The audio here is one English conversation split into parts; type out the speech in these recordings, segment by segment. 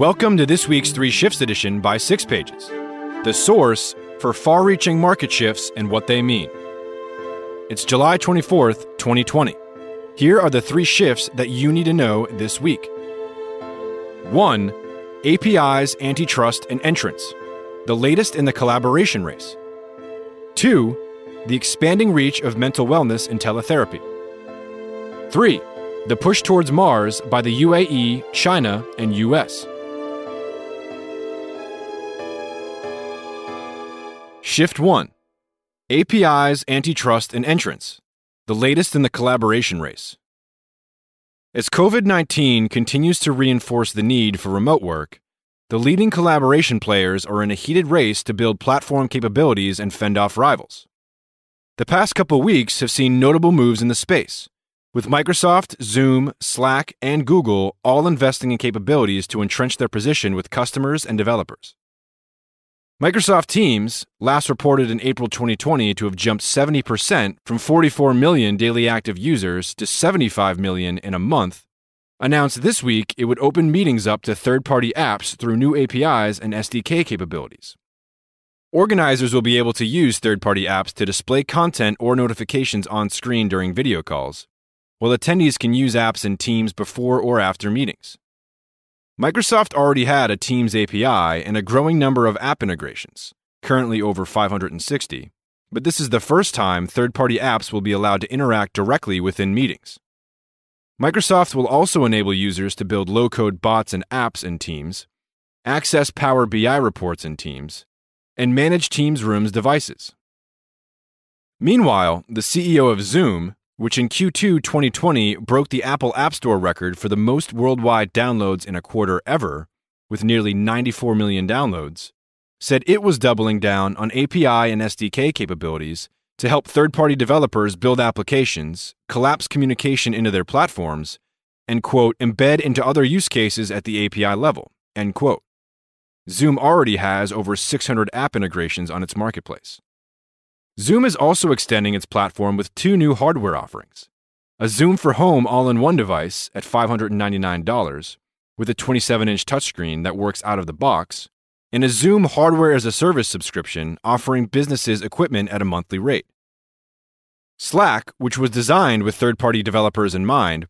Welcome to this week's Three Shifts edition by Six Pages, the source for far reaching market shifts and what they mean. It's July 24th, 2020. Here are the three shifts that you need to know this week 1. APIs, antitrust, and entrance, the latest in the collaboration race. 2. The expanding reach of mental wellness in teletherapy. 3. The push towards Mars by the UAE, China, and US. Shift 1 APIs, antitrust, and entrance, the latest in the collaboration race. As COVID 19 continues to reinforce the need for remote work, the leading collaboration players are in a heated race to build platform capabilities and fend off rivals. The past couple weeks have seen notable moves in the space, with Microsoft, Zoom, Slack, and Google all investing in capabilities to entrench their position with customers and developers. Microsoft Teams, last reported in April 2020 to have jumped 70% from 44 million daily active users to 75 million in a month, announced this week it would open meetings up to third party apps through new APIs and SDK capabilities. Organizers will be able to use third party apps to display content or notifications on screen during video calls, while attendees can use apps in Teams before or after meetings. Microsoft already had a Teams API and a growing number of app integrations, currently over 560, but this is the first time third party apps will be allowed to interact directly within meetings. Microsoft will also enable users to build low code bots and apps in Teams, access Power BI reports in Teams, and manage Teams Rooms devices. Meanwhile, the CEO of Zoom, which in Q2 2020 broke the Apple App Store record for the most worldwide downloads in a quarter ever, with nearly 94 million downloads, said it was doubling down on API and SDK capabilities to help third party developers build applications, collapse communication into their platforms, and, quote, embed into other use cases at the API level, end quote. Zoom already has over 600 app integrations on its marketplace. Zoom is also extending its platform with two new hardware offerings a Zoom for Home all in one device at $599 with a 27 inch touchscreen that works out of the box, and a Zoom hardware as a service subscription offering businesses equipment at a monthly rate. Slack, which was designed with third party developers in mind,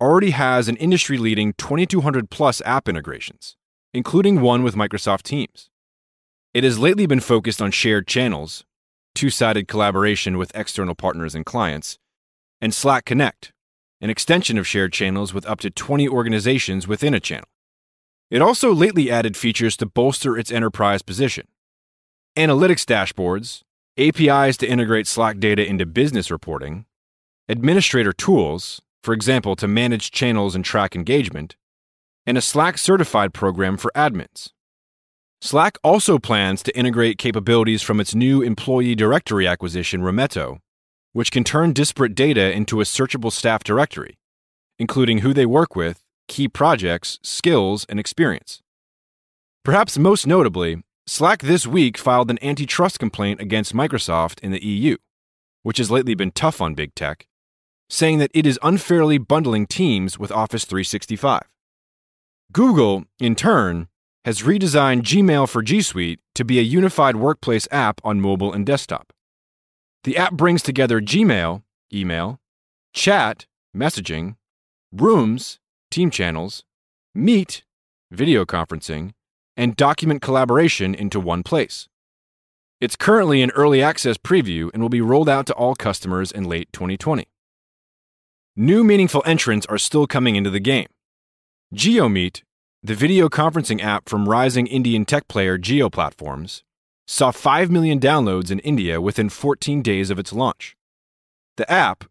already has an industry leading 2200 plus app integrations, including one with Microsoft Teams. It has lately been focused on shared channels, two sided collaboration with external partners and clients, and Slack Connect, an extension of shared channels with up to 20 organizations within a channel. It also lately added features to bolster its enterprise position analytics dashboards, APIs to integrate Slack data into business reporting, administrator tools, for example, to manage channels and track engagement, and a Slack certified program for admins. Slack also plans to integrate capabilities from its new employee directory acquisition, Rimeto, which can turn disparate data into a searchable staff directory, including who they work with, key projects, skills, and experience. Perhaps most notably, Slack this week filed an antitrust complaint against Microsoft in the EU, which has lately been tough on big tech, saying that it is unfairly bundling Teams with Office 365. Google, in turn, has redesigned Gmail for G Suite to be a unified workplace app on mobile and desktop. The app brings together Gmail, email, chat, messaging, rooms, team channels, meet, video conferencing, and document collaboration into one place. It's currently in early access preview and will be rolled out to all customers in late 2020. New meaningful entrants are still coming into the game. JioMeet the video conferencing app from rising Indian tech player Jio Platforms saw 5 million downloads in India within 14 days of its launch. The app,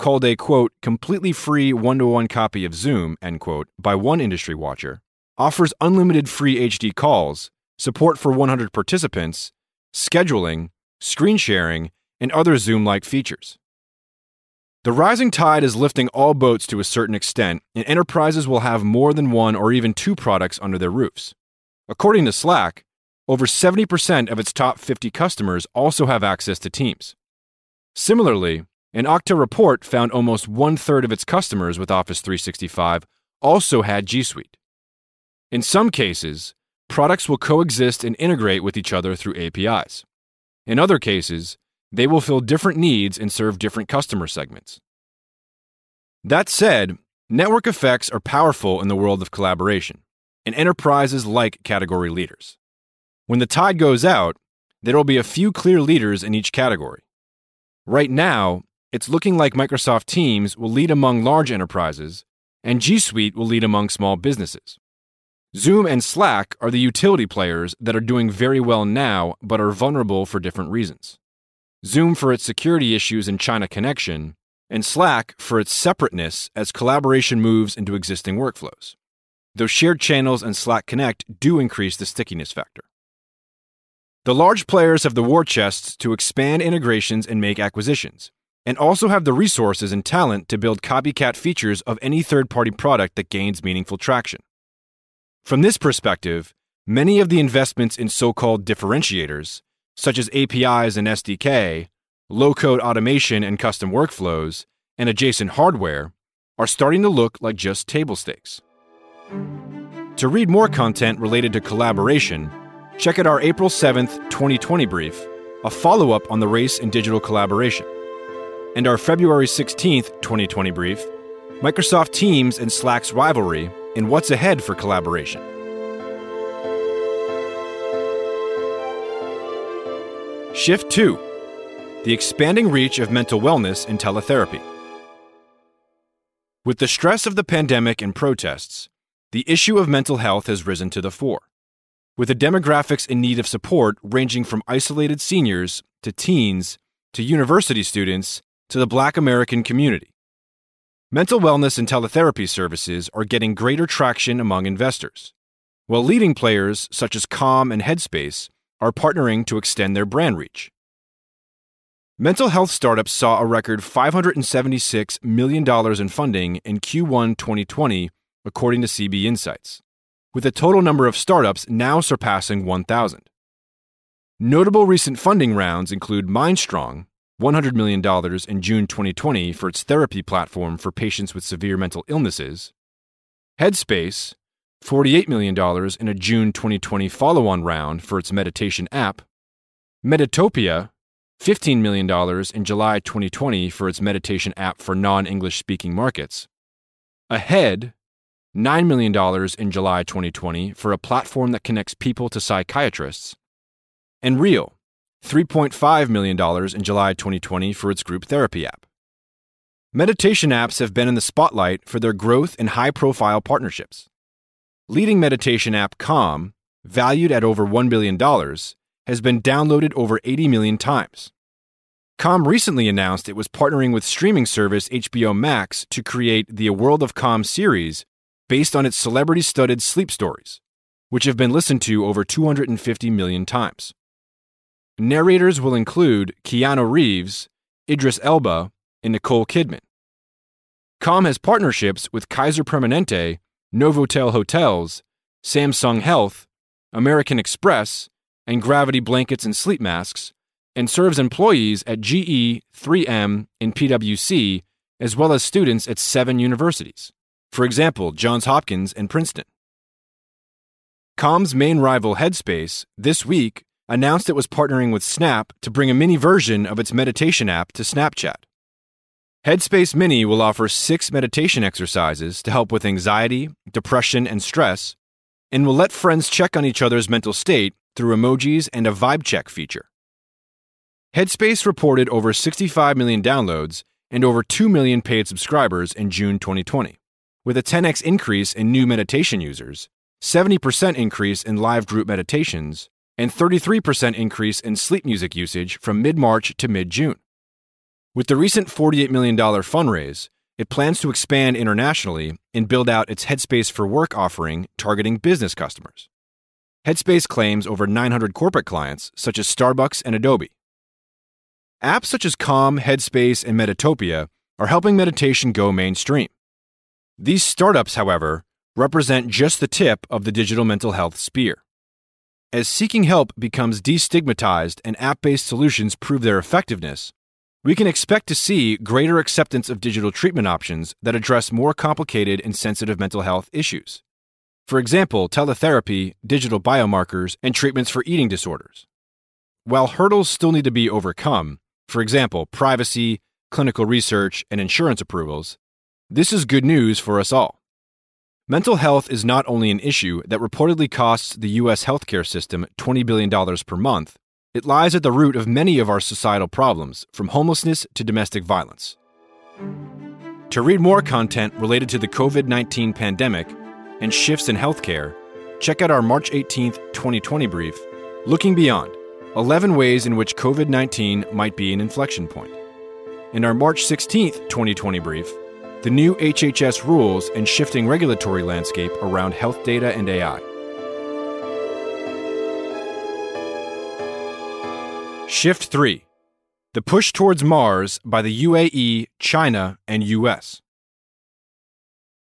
called a quote, completely free one to one copy of Zoom, end quote, by one industry watcher, offers unlimited free HD calls, support for 100 participants, scheduling, screen sharing, and other Zoom like features. The rising tide is lifting all boats to a certain extent, and enterprises will have more than one or even two products under their roofs. According to Slack, over 70% of its top 50 customers also have access to Teams. Similarly, an Okta report found almost one third of its customers with Office 365 also had G Suite. In some cases, products will coexist and integrate with each other through APIs. In other cases, they will fill different needs and serve different customer segments. That said, network effects are powerful in the world of collaboration, and enterprises like category leaders. When the tide goes out, there will be a few clear leaders in each category. Right now, it's looking like Microsoft Teams will lead among large enterprises, and G Suite will lead among small businesses. Zoom and Slack are the utility players that are doing very well now but are vulnerable for different reasons. Zoom for its security issues and China connection, and Slack for its separateness as collaboration moves into existing workflows. Though shared channels and Slack Connect do increase the stickiness factor. The large players have the war chests to expand integrations and make acquisitions, and also have the resources and talent to build copycat features of any third party product that gains meaningful traction. From this perspective, many of the investments in so called differentiators, such as APIs and SDK, low code automation and custom workflows, and adjacent hardware are starting to look like just table stakes. To read more content related to collaboration, check out our April 7th, 2020 brief, a follow up on the race in digital collaboration, and our February 16th, 2020 brief, Microsoft Teams and Slack's rivalry and what's ahead for collaboration. Shift 2 the expanding reach of mental wellness in teletherapy. With the stress of the pandemic and protests, the issue of mental health has risen to the fore, with the demographics in need of support ranging from isolated seniors to teens to university students to the black American community. Mental wellness and teletherapy services are getting greater traction among investors, while leading players such as Calm and Headspace are partnering to extend their brand reach. Mental health startups saw a record $576 million in funding in Q1 2020, according to CB Insights, with the total number of startups now surpassing 1,000. Notable recent funding rounds include Mindstrong, $100 million in June 2020 for its therapy platform for patients with severe mental illnesses, Headspace, $48 million in a June 2020 follow on round for its meditation app, Meditopia, $15 million in July 2020 for its meditation app for non English speaking markets. Ahead, $9 million in July 2020 for a platform that connects people to psychiatrists. And Real, $3.5 million in July 2020 for its group therapy app. Meditation apps have been in the spotlight for their growth and high profile partnerships. Leading meditation app Calm, valued at over $1 billion, has been downloaded over 80 million times. Calm recently announced it was partnering with streaming service HBO Max to create the A World of Calm series based on its celebrity studded sleep stories, which have been listened to over 250 million times. Narrators will include Keanu Reeves, Idris Elba, and Nicole Kidman. Calm has partnerships with Kaiser Permanente, Novotel Hotels, Samsung Health, American Express, and Gravity blankets and sleep masks, and serves employees at GE, 3M, and PwC, as well as students at seven universities, for example, Johns Hopkins and Princeton. Calm's main rival Headspace, this week, announced it was partnering with Snap to bring a mini version of its meditation app to Snapchat. Headspace Mini will offer six meditation exercises to help with anxiety, depression, and stress, and will let friends check on each other's mental state through emojis and a vibe check feature. Headspace reported over 65 million downloads and over 2 million paid subscribers in June 2020, with a 10x increase in new meditation users, 70% increase in live group meditations, and 33% increase in sleep music usage from mid March to mid June. With the recent $48 million fundraise, it plans to expand internationally and build out its Headspace for Work offering targeting business customers. Headspace claims over 900 corporate clients, such as Starbucks and Adobe. Apps such as Calm, Headspace, and Meditopia are helping meditation go mainstream. These startups, however, represent just the tip of the digital mental health spear. As seeking help becomes destigmatized and app based solutions prove their effectiveness, we can expect to see greater acceptance of digital treatment options that address more complicated and sensitive mental health issues. For example, teletherapy, digital biomarkers, and treatments for eating disorders. While hurdles still need to be overcome, for example, privacy, clinical research, and insurance approvals, this is good news for us all. Mental health is not only an issue that reportedly costs the U.S. healthcare system $20 billion per month, it lies at the root of many of our societal problems, from homelessness to domestic violence. To read more content related to the COVID 19 pandemic and shifts in healthcare, check out our March 18, 2020 brief, Looking Beyond 11 Ways in which COVID 19 Might Be an Inflection Point. In our March 16, 2020 brief, the new HHS rules and shifting regulatory landscape around health data and AI. Shift 3 The Push Towards Mars by the UAE, China, and US.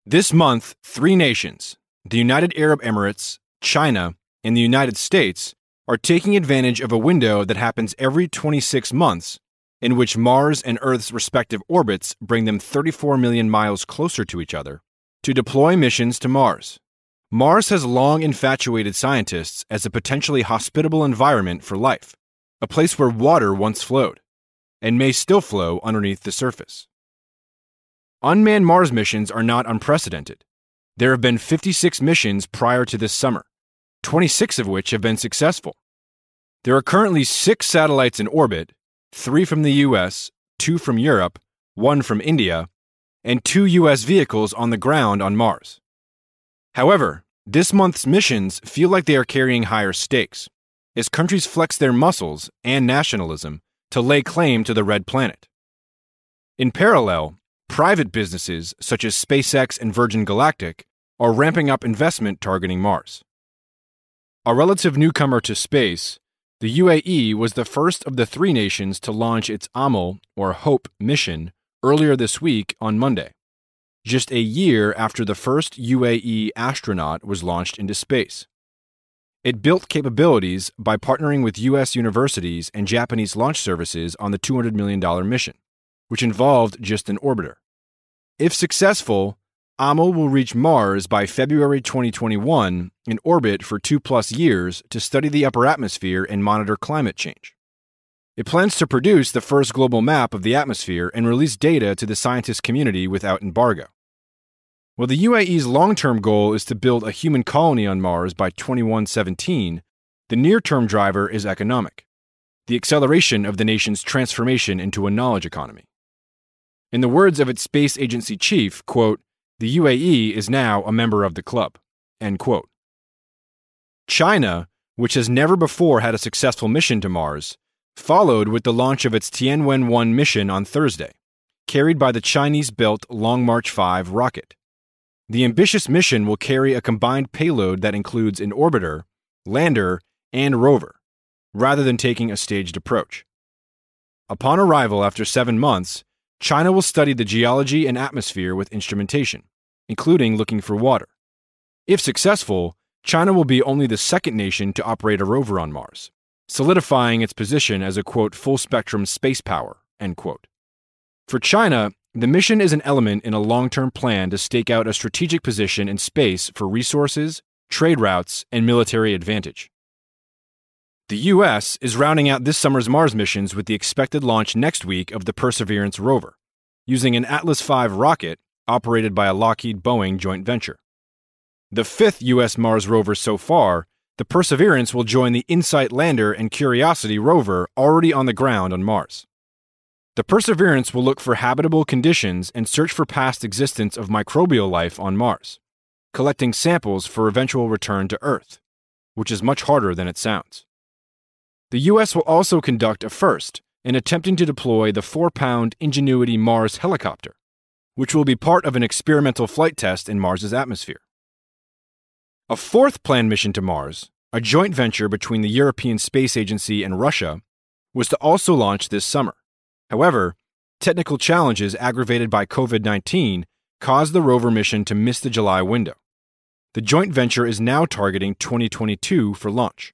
This month, three nations, the United Arab Emirates, China, and the United States, are taking advantage of a window that happens every 26 months in which Mars and Earth's respective orbits bring them 34 million miles closer to each other, to deploy missions to Mars. Mars has long infatuated scientists as a potentially hospitable environment for life, a place where water once flowed, and may still flow underneath the surface. Unmanned Mars missions are not unprecedented. There have been 56 missions prior to this summer, 26 of which have been successful. There are currently six satellites in orbit three from the US, two from Europe, one from India, and two US vehicles on the ground on Mars. However, this month's missions feel like they are carrying higher stakes, as countries flex their muscles and nationalism to lay claim to the red planet. In parallel, private businesses such as SpaceX and Virgin Galactic are ramping up investment targeting Mars. A relative newcomer to space, the UAE was the first of the three nations to launch its AMAL, or HOPE, mission earlier this week on Monday, just a year after the first UAE astronaut was launched into space. It built capabilities by partnering with U.S. universities and Japanese launch services on the $200 million mission, which involved just an orbiter. If successful, AMAL will reach Mars by February 2021 in orbit for two plus years to study the upper atmosphere and monitor climate change. It plans to produce the first global map of the atmosphere and release data to the scientist community without embargo. While the UAE's long term goal is to build a human colony on Mars by 2117, the near term driver is economic the acceleration of the nation's transformation into a knowledge economy. In the words of its space agency chief, quote, the UAE is now a member of the club. End quote. China, which has never before had a successful mission to Mars, followed with the launch of its Tianwen 1 mission on Thursday, carried by the Chinese built Long March 5 rocket. The ambitious mission will carry a combined payload that includes an orbiter, lander, and rover, rather than taking a staged approach. Upon arrival after seven months, China will study the geology and atmosphere with instrumentation, including looking for water. If successful, China will be only the second nation to operate a rover on Mars, solidifying its position as a quote full spectrum space power, end quote. For China, the mission is an element in a long term plan to stake out a strategic position in space for resources, trade routes, and military advantage. The U.S. is rounding out this summer's Mars missions with the expected launch next week of the Perseverance rover, using an Atlas V rocket operated by a Lockheed Boeing joint venture. The fifth U.S. Mars rover so far, the Perseverance will join the InSight lander and Curiosity rover already on the ground on Mars. The Perseverance will look for habitable conditions and search for past existence of microbial life on Mars, collecting samples for eventual return to Earth, which is much harder than it sounds. The U.S. will also conduct a first in attempting to deploy the four pound Ingenuity Mars helicopter, which will be part of an experimental flight test in Mars's atmosphere. A fourth planned mission to Mars, a joint venture between the European Space Agency and Russia, was to also launch this summer. However, technical challenges aggravated by COVID 19 caused the rover mission to miss the July window. The joint venture is now targeting 2022 for launch.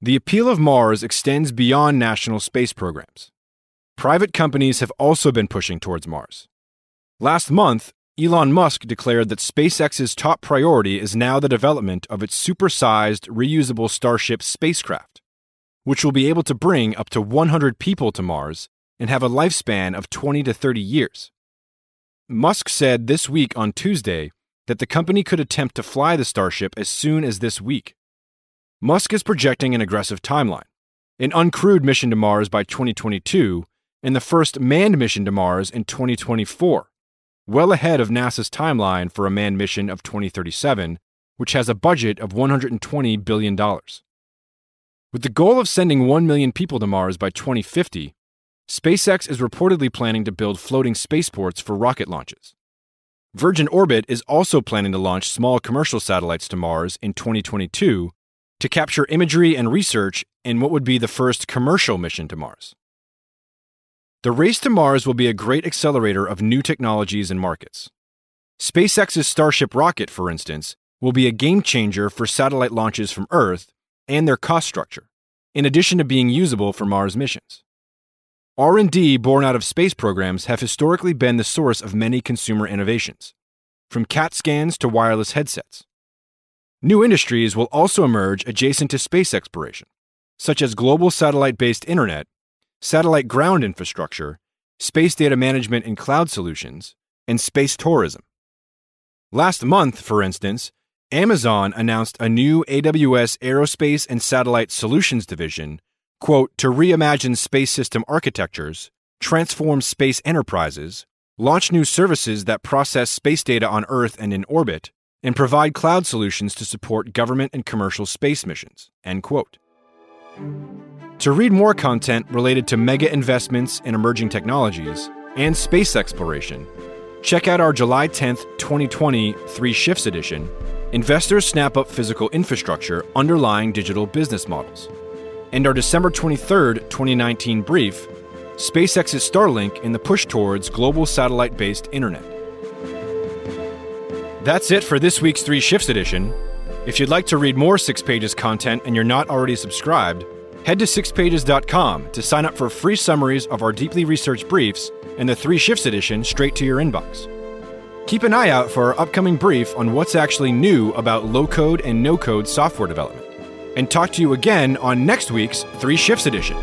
The appeal of Mars extends beyond national space programs. Private companies have also been pushing towards Mars. Last month, Elon Musk declared that SpaceX's top priority is now the development of its supersized, reusable Starship spacecraft, which will be able to bring up to 100 people to Mars and have a lifespan of 20 to 30 years. Musk said this week on Tuesday that the company could attempt to fly the Starship as soon as this week. Musk is projecting an aggressive timeline an uncrewed mission to Mars by 2022 and the first manned mission to Mars in 2024 well ahead of NASA's timeline for a manned mission of 2037, which has a budget of $120 billion. With the goal of sending 1 million people to Mars by 2050, SpaceX is reportedly planning to build floating spaceports for rocket launches. Virgin Orbit is also planning to launch small commercial satellites to Mars in 2022 to capture imagery and research in what would be the first commercial mission to Mars. The race to Mars will be a great accelerator of new technologies and markets. SpaceX's Starship rocket, for instance, will be a game changer for satellite launches from Earth and their cost structure, in addition to being usable for Mars missions. R&D born out of space programs have historically been the source of many consumer innovations, from CAT scans to wireless headsets. New industries will also emerge adjacent to space exploration, such as global satellite-based internet satellite ground infrastructure, space data management and cloud solutions, and space tourism. Last month, for instance, Amazon announced a new AWS Aerospace and Satellite Solutions division, quote, to reimagine space system architectures, transform space enterprises, launch new services that process space data on Earth and in orbit, and provide cloud solutions to support government and commercial space missions, end quote. To read more content related to mega investments in emerging technologies and space exploration, check out our July 10th, 2020 Three Shifts edition Investors Snap Up Physical Infrastructure Underlying Digital Business Models, and our December 23, 2019 brief SpaceX's Starlink in the Push Towards Global Satellite Based Internet. That's it for this week's Three Shifts edition. If you'd like to read more Six Pages content and you're not already subscribed, head to sixpages.com to sign up for free summaries of our deeply researched briefs and the Three Shifts edition straight to your inbox. Keep an eye out for our upcoming brief on what's actually new about low code and no code software development. And talk to you again on next week's Three Shifts edition.